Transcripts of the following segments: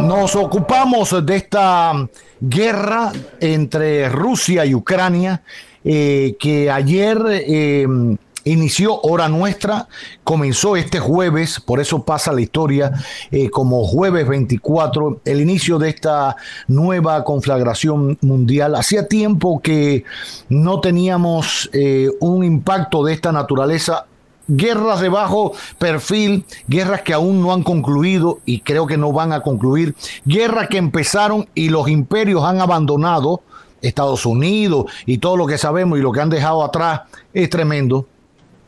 Nos ocupamos de esta guerra entre Rusia y Ucrania eh, que ayer eh, inició hora nuestra, comenzó este jueves, por eso pasa la historia eh, como jueves 24, el inicio de esta nueva conflagración mundial. Hacía tiempo que no teníamos eh, un impacto de esta naturaleza guerras de bajo perfil, guerras que aún no han concluido y creo que no van a concluir, guerras que empezaron y los imperios han abandonado, Estados Unidos y todo lo que sabemos y lo que han dejado atrás es tremendo.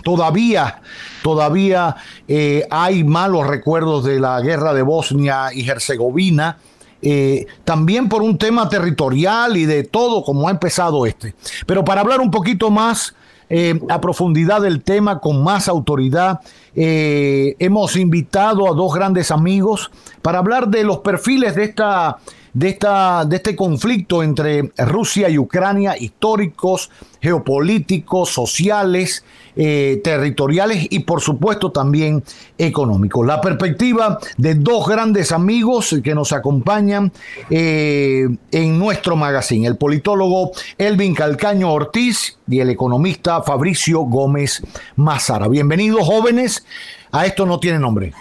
Todavía, todavía eh, hay malos recuerdos de la guerra de Bosnia y Herzegovina. Eh, también por un tema territorial y de todo como ha empezado este. Pero para hablar un poquito más eh, a profundidad del tema, con más autoridad, hemos invitado a dos grandes amigos para hablar de los perfiles de esta de, esta, de este conflicto entre Rusia y Ucrania, históricos, geopolíticos, sociales, eh, territoriales y por supuesto también económicos. La perspectiva de dos grandes amigos que nos acompañan eh, en nuestro magazine, el politólogo Elvin Calcaño Ortiz y el economista Fabricio Gómez Mazara. Bienvenidos jóvenes, a esto no tiene nombre.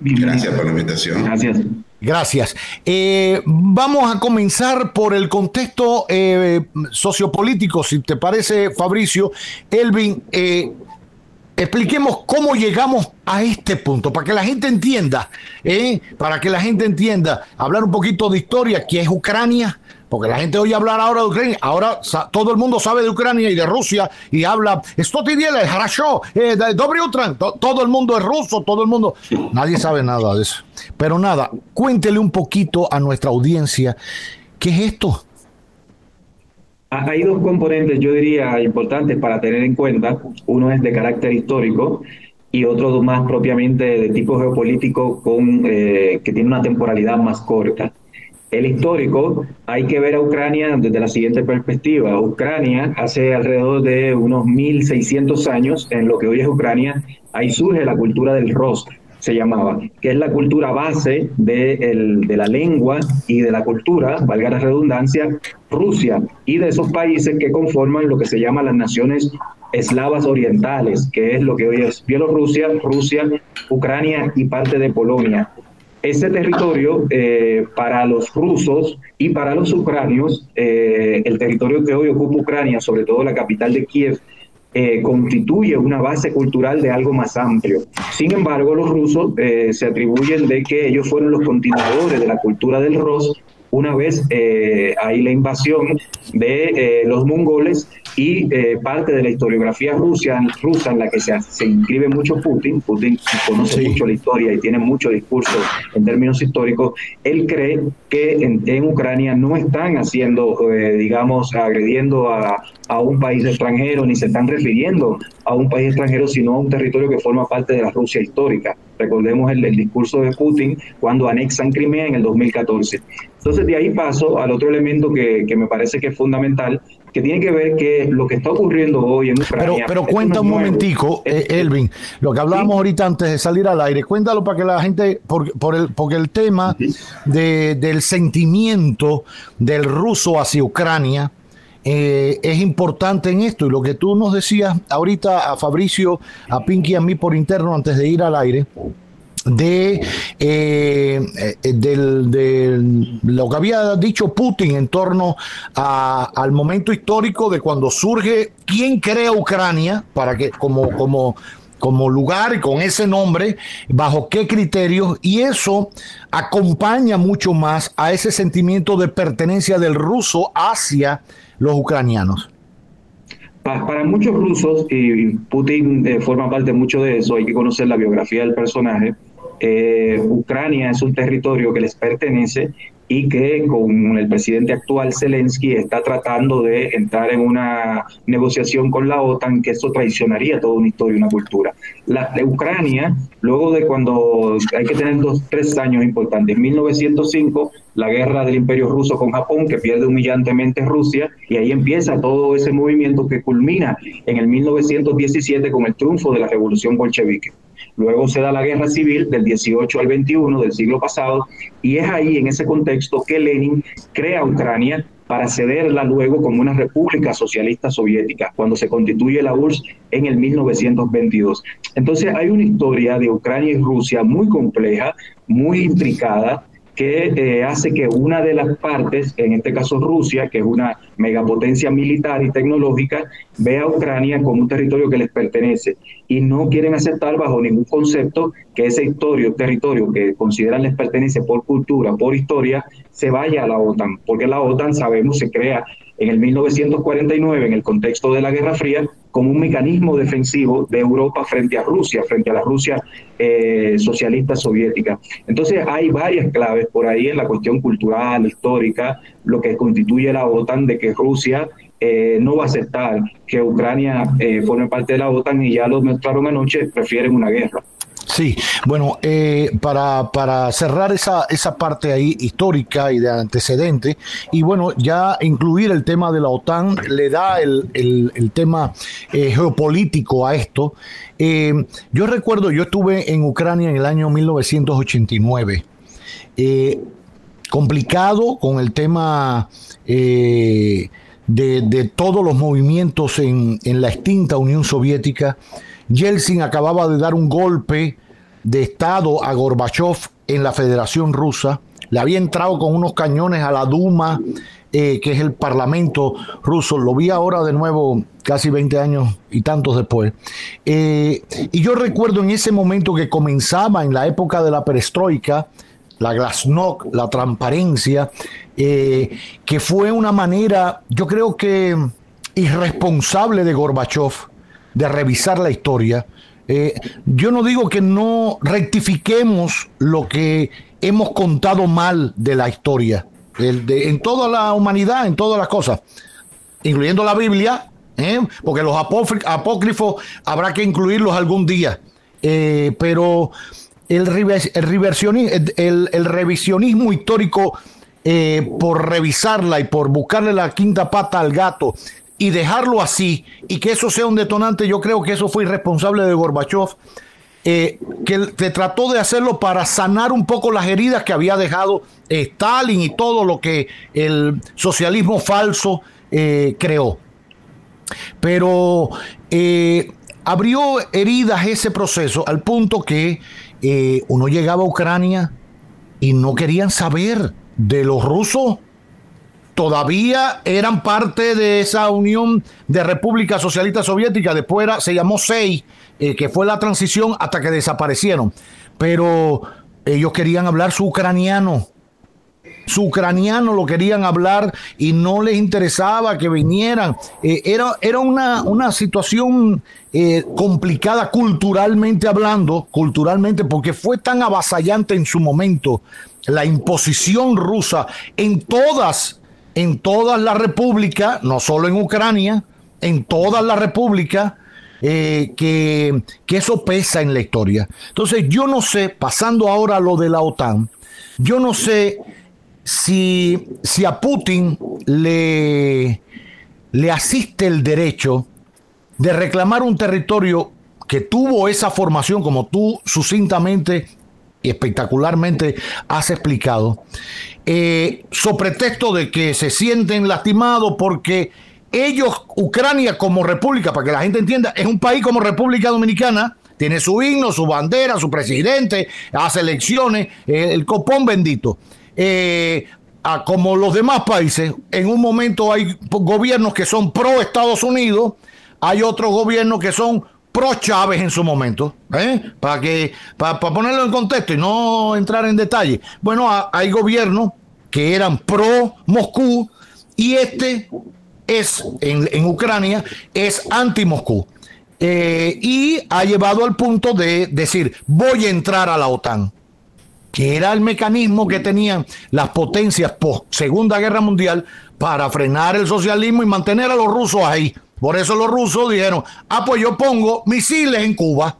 Gracias por la invitación. Gracias. Gracias. Eh, vamos a comenzar por el contexto eh, sociopolítico, si te parece, Fabricio. Elvin, eh, expliquemos cómo llegamos a este punto, para que la gente entienda, para que la gente entienda, hablar un poquito de historia, ¿qué es Ucrania? Porque la gente oye hablar ahora de Ucrania, ahora todo el mundo sabe de Ucrania y de Rusia y habla, esto tiene el eh, todo el mundo es ruso, todo el mundo, nadie sabe nada de eso. Pero nada, cuéntele un poquito a nuestra audiencia, ¿qué es esto? Hay dos componentes, yo diría, importantes para tener en cuenta. Uno es de carácter histórico y otro más propiamente de tipo geopolítico con, eh, que tiene una temporalidad más corta. El histórico, hay que ver a Ucrania desde la siguiente perspectiva. Ucrania hace alrededor de unos 1600 años, en lo que hoy es Ucrania, ahí surge la cultura del rostro, se llamaba, que es la cultura base de, de la lengua y de la cultura, valga la redundancia, Rusia y de esos países que conforman lo que se llama las naciones eslavas orientales, que es lo que hoy es Bielorrusia, Rusia, Ucrania y parte de Polonia. Ese territorio eh, para los rusos y para los ucranios, eh, el territorio que hoy ocupa Ucrania, sobre todo la capital de Kiev, eh, constituye una base cultural de algo más amplio. Sin embargo, los rusos se atribuyen de que ellos fueron los continuadores de la cultura del Ros una vez hay la invasión de los mongoles y eh, parte de la historiografía rusa, rusa en la que se, se inscribe mucho Putin, Putin conoce mucho la historia y tiene mucho discurso en términos históricos, él cree que en, Ucrania no están haciendo, eh, digamos, agrediendo a, a, un país extranjero, ni se están refiriendo a un país extranjero, sino a un territorio que forma parte de la Rusia histórica. Recordemos el, el discurso de Putin cuando anexan Crimea en el 2014. Entonces de ahí paso al otro elemento que, que me parece que es fundamental, que tiene que ver que lo que está ocurriendo hoy en Ucrania. Pero, pero cuenta un momentico, eh, Elvin, lo que hablábamos ahorita antes de salir al aire, cuéntalo para que la gente, por, por el, porque el tema de, del sentimiento del ruso hacia Ucrania. Eh, es importante en esto y lo que tú nos decías ahorita a Fabricio, a Pinky y a mí por interno antes de ir al aire, de, eh, eh, de, lo que había dicho Putin en torno al momento histórico de cuando surge quién crea Ucrania para que como como como lugar con ese nombre, bajo qué criterios, y eso acompaña mucho más a ese sentimiento de pertenencia del ruso hacia los ucranianos. para muchos rusos, y Putin eh, forma parte mucho de eso, hay que conocer la biografía del personaje, eh, Ucrania es un territorio que les pertenece y que con el presidente actual Zelensky está tratando de entrar en una negociación con la OTAN, que eso traicionaría toda una historia y una cultura. La de Ucrania, luego de cuando hay que tener dos, tres años importantes, en 1905, la guerra del imperio ruso con Japón, que pierde humillantemente Rusia, y ahí empieza todo ese movimiento que culmina en el 1917 con el triunfo de la revolución bolchevique. Luego se da la guerra civil del 18 al 21 del siglo pasado y es ahí, en ese contexto, que Lenin crea Ucrania para cederla luego como una república socialista soviética, cuando se constituye la URSS en el 1922. Entonces hay una historia de Ucrania y Rusia muy compleja, muy intricada, que eh, hace que una de las partes, en este caso Rusia, que es una megapotencia militar y tecnológica, vea a Ucrania como un territorio que les pertenece y no quieren aceptar bajo ningún concepto que ese territorio, territorio que consideran les pertenece por cultura, por historia, se vaya a la OTAN, porque la OTAN, sabemos, se crea en el 1949 en el contexto de la Guerra Fría como un mecanismo defensivo de Europa frente a Rusia, frente a la Rusia eh, socialista soviética. Entonces hay varias claves por ahí en la cuestión cultural, histórica, lo que constituye la OTAN, de que Rusia eh, no va a aceptar que Ucrania eh, forme parte de la OTAN y ya lo mostraron anoche, prefieren una guerra. Sí, bueno, eh, para, para, cerrar esa, esa parte ahí histórica y de antecedente, y bueno, ya incluir el tema de la OTAN le da el, el, tema eh, geopolítico a esto. Yo recuerdo, yo estuve en Ucrania en el año 1989, complicado con el tema... De, de, todos los movimientos en, en, la extinta Unión Soviética. Yeltsin acababa de dar un golpe de Estado a Gorbachev en la Federación Rusa. Le había entrado con unos cañones a la Duma, eh, que es el Parlamento ruso. Lo vi ahora de nuevo, casi 20 años y tantos después. Eh, y yo recuerdo en ese momento que comenzaba en la época de la perestroika, la glasnost, la transparencia, eh, que fue una manera, yo creo que irresponsable de Gorbachev de revisar la historia eh, yo no digo que no rectifiquemos lo que hemos contado mal de la historia, en toda la humanidad, en todas las cosas, incluyendo la Biblia, ¿eh? porque los apócrifos habrá que incluirlos algún día, pero el, el, revisionismo histórico por revisarla y por buscarle la quinta pata al gato y dejarlo así y que eso sea un detonante, yo creo que eso fue irresponsable de Gorbachev, eh, que, trató de hacerlo para sanar un poco las heridas que había dejado eh, Stalin y todo lo que el socialismo falso eh, creó. Pero abrió heridas ese proceso al punto que uno llegaba a Ucrania y no querían saber de los rusos todavía eran parte de esa unión de República Socialista Soviética, después se llamó SEI, eh, que fue la transición hasta que desaparecieron. Pero ellos querían hablar su ucraniano. Su ucraniano lo querían hablar y no les interesaba que vinieran. Eh, era era una, una situación eh, complicada culturalmente hablando, culturalmente, porque fue tan avasallante en su momento la imposición rusa en todas en toda la república, no solo en Ucrania, en toda la república, eh, que, eso pesa en la historia. Entonces, yo no sé, pasando ahora a lo de la OTAN, yo no sé si, si a Putin le, le asiste el derecho de reclamar un territorio que tuvo esa formación, como tú sucintamente y espectacularmente has explicado, eh, sobre pretexto de que se sienten lastimados porque ellos, Ucrania como república, para que la gente entienda, es un país como República Dominicana, tiene su himno, su bandera, su presidente, hace elecciones, el copón bendito. Eh, como los demás países, en un momento hay gobiernos que son pro Estados Unidos, hay otros gobiernos que son pro Chávez en su momento, ¿eh? para que para, ponerlo en contexto y no entrar en detalle. Bueno, hay gobiernos que eran pro Moscú y este es en, Ucrania es anti-Moscú. Eh, y ha llevado al punto de decir, voy a entrar a la OTAN, que era el mecanismo que tenían las potencias post Segunda Guerra Mundial para frenar el socialismo y mantener a los rusos ahí. Por eso los rusos dijeron, ah, pues yo pongo misiles en Cuba.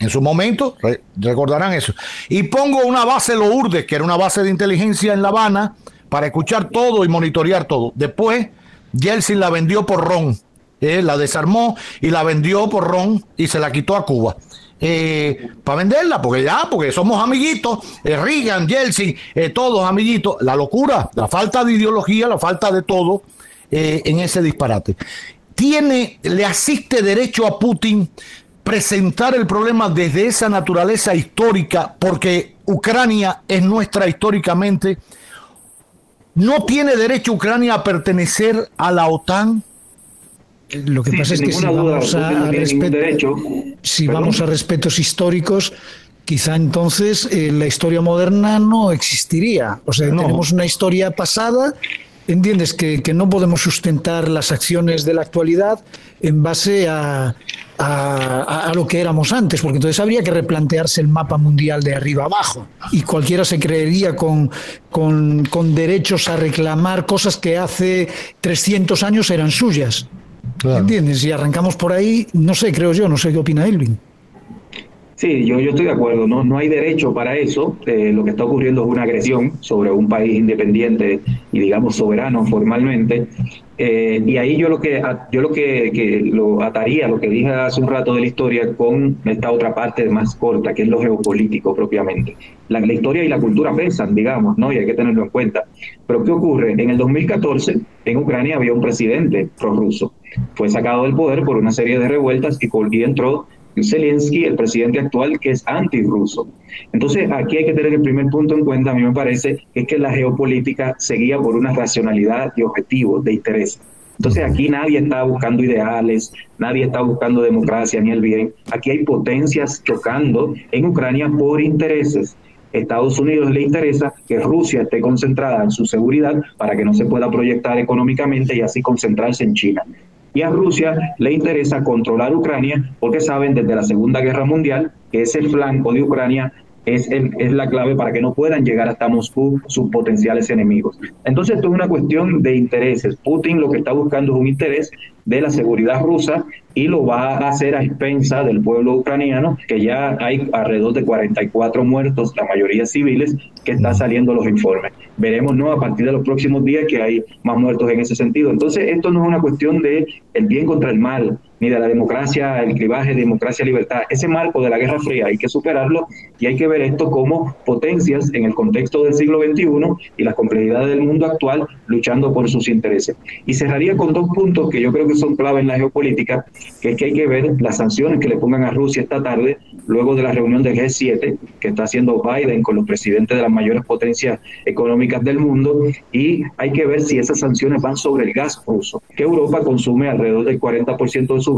En su momento, recordarán eso. Y pongo una base Lourdes, que era una base de inteligencia en La Habana, para escuchar todo y monitorear todo. Después, Yeltsin la vendió por ron. Eh, la desarmó y la vendió por ron y se la quitó a Cuba. Eh, para venderla, porque ya, porque somos amiguitos, eh, Reagan, Yeltsin, todos amiguitos. La locura, la falta de ideología, la falta de todo en ese disparate. Tiene, le asiste derecho a Putin presentar el problema desde esa naturaleza histórica, porque Ucrania es nuestra históricamente. ¿No tiene derecho Ucrania a pertenecer a la OTAN? Lo que pasa es que si vamos, a, si vamos a respetos históricos, quizá entonces eh, la historia moderna no existiría. O sea, tenemos una historia pasada entiendes que, no podemos sustentar las acciones de la actualidad en base a, lo que éramos antes, porque entonces habría que replantearse el mapa mundial de arriba abajo. Y cualquiera se creería con, con, derechos a reclamar cosas que hace 300 años eran suyas. ¿Entiendes? Si arrancamos por ahí, no sé, creo yo, no sé qué opina Elvin. Sí, yo, yo estoy de acuerdo, no, no hay derecho para eso. Eh, lo que está ocurriendo es una agresión sobre un país independiente y digamos soberano formalmente. Eh, y ahí yo lo que yo lo que, lo ataría, lo que dije hace un rato de la historia, con esta otra parte más corta, que es lo geopolítico propiamente. La, la historia y la cultura pesan, digamos, ¿no? Y hay que tenerlo en cuenta. Pero ¿qué ocurre? En el 2014, en Ucrania había un presidente prorruso. Fue sacado del poder por una serie de revueltas y, y entró Zelensky, el presidente actual, que es antirruso. Entonces, aquí hay que tener el primer punto en cuenta, a mí me parece, es que la geopolítica seguía por una racionalidad y objetivos de interés. Entonces, aquí nadie está buscando ideales, nadie está buscando democracia ni el bien. Aquí hay potencias chocando en Ucrania por intereses. Estados Unidos le interesa que Rusia esté concentrada en su seguridad para que no se pueda proyectar económicamente y así concentrarse en China. Y a Rusia le interesa controlar Ucrania porque saben desde la Segunda Guerra Mundial que ese flanco de Ucrania es, es la clave para que no puedan llegar hasta Moscú sus potenciales enemigos. Entonces, esto es una cuestión de intereses. Putin lo que está buscando es un interés de la seguridad rusa y lo va a hacer a expensa del pueblo ucraniano, que ya hay alrededor de 44 muertos, la mayoría civiles, que están saliendo los informes. Veremos no a partir de los próximos días que hay más muertos en ese sentido. Entonces, esto no es una cuestión de el bien contra el mal, de la democracia, el clivaje democracia-libertad. Ese marco de la Guerra Fría hay que superarlo y hay que ver esto como potencias en el contexto del siglo XXI y las complejidades del mundo actual luchando por sus intereses. Y cerraría con dos puntos que yo creo que son clave en la geopolítica, que es que hay que ver las sanciones que le pongan a Rusia esta tarde, luego de la reunión del G7 que está haciendo Biden con los presidentes de las mayores potencias económicas del mundo, y hay que ver si esas sanciones van sobre el gas ruso, que Europa consume alrededor del 40% de su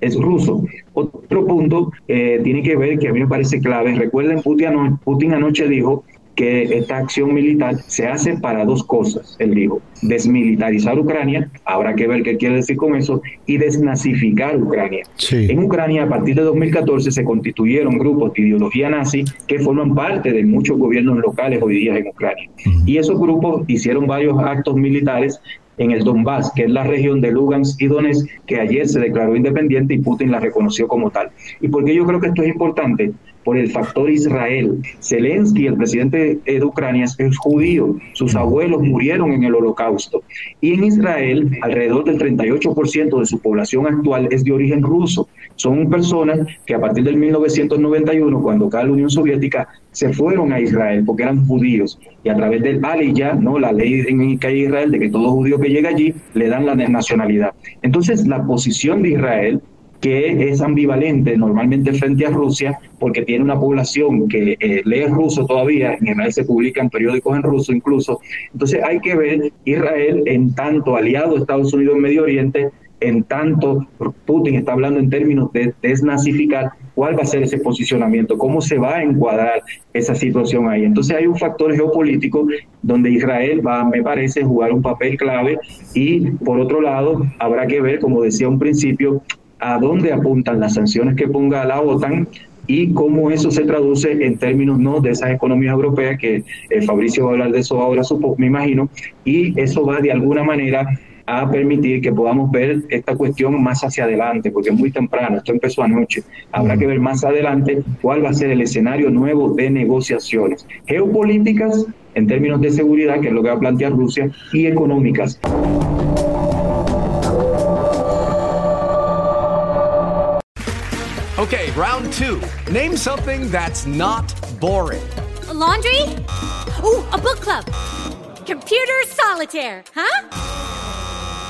es ruso. Otro punto eh, tiene que ver que a mí me parece clave. Recuerden, Putin, Putin anoche dijo que esta acción militar se hace para dos cosas, él dijo, desmilitarizar Ucrania, habrá que ver qué quiere decir con eso, y desnazificar Ucrania. En Ucrania, a partir de 2014, se constituyeron grupos de ideología nazi que forman parte de muchos gobiernos locales hoy día en Ucrania. Y esos grupos hicieron varios actos militares en el Donbass, que es la región de Lugansk y Donetsk, que ayer se declaró independiente y Putin la reconoció como tal. ¿Y por qué yo creo que esto es importante? por el factor Israel. Zelensky, el presidente de Ucrania, es judío. Sus abuelos murieron en el holocausto. Y en Israel, alrededor del 38% de su población actual es de origen ruso. Son personas que a partir del 1991, cuando cae la Unión Soviética, se fueron a Israel porque eran judíos. Y a través del Aliyah, ¿no? la ley en que Israel de que todo judío que llega allí le dan la nacionalidad. Entonces, la posición de Israel que es ambivalente normalmente frente a Rusia porque tiene una población que eh, lee ruso todavía, en Israel se publican periódicos en ruso incluso. Entonces hay que ver Israel en tanto aliado a Estados Unidos en Medio Oriente en tanto Putin está hablando en términos de desnazificar, cuál va a ser ese posicionamiento, cómo se va a encuadrar esa situación ahí. Entonces hay un factor geopolítico donde Israel va, me parece, jugar un papel clave y por otro lado habrá que ver, como decía un principio, a dónde apuntan las sanciones que ponga la OTAN y cómo eso se traduce en términos no de esas economías europeas, que eh, Fabricio va a hablar de eso ahora, me imagino, y eso va de alguna manera a permitir que podamos ver esta cuestión más hacia adelante, porque es muy temprano, esto empezó anoche. Habrá que ver más adelante cuál va a ser el escenario nuevo de negociaciones geopolíticas en términos de seguridad, que es lo que va a plantear Rusia, y económicas. Okay, round two. Name something that's not boring. A laundry? Ooh, a book club. Computer solitaire, huh?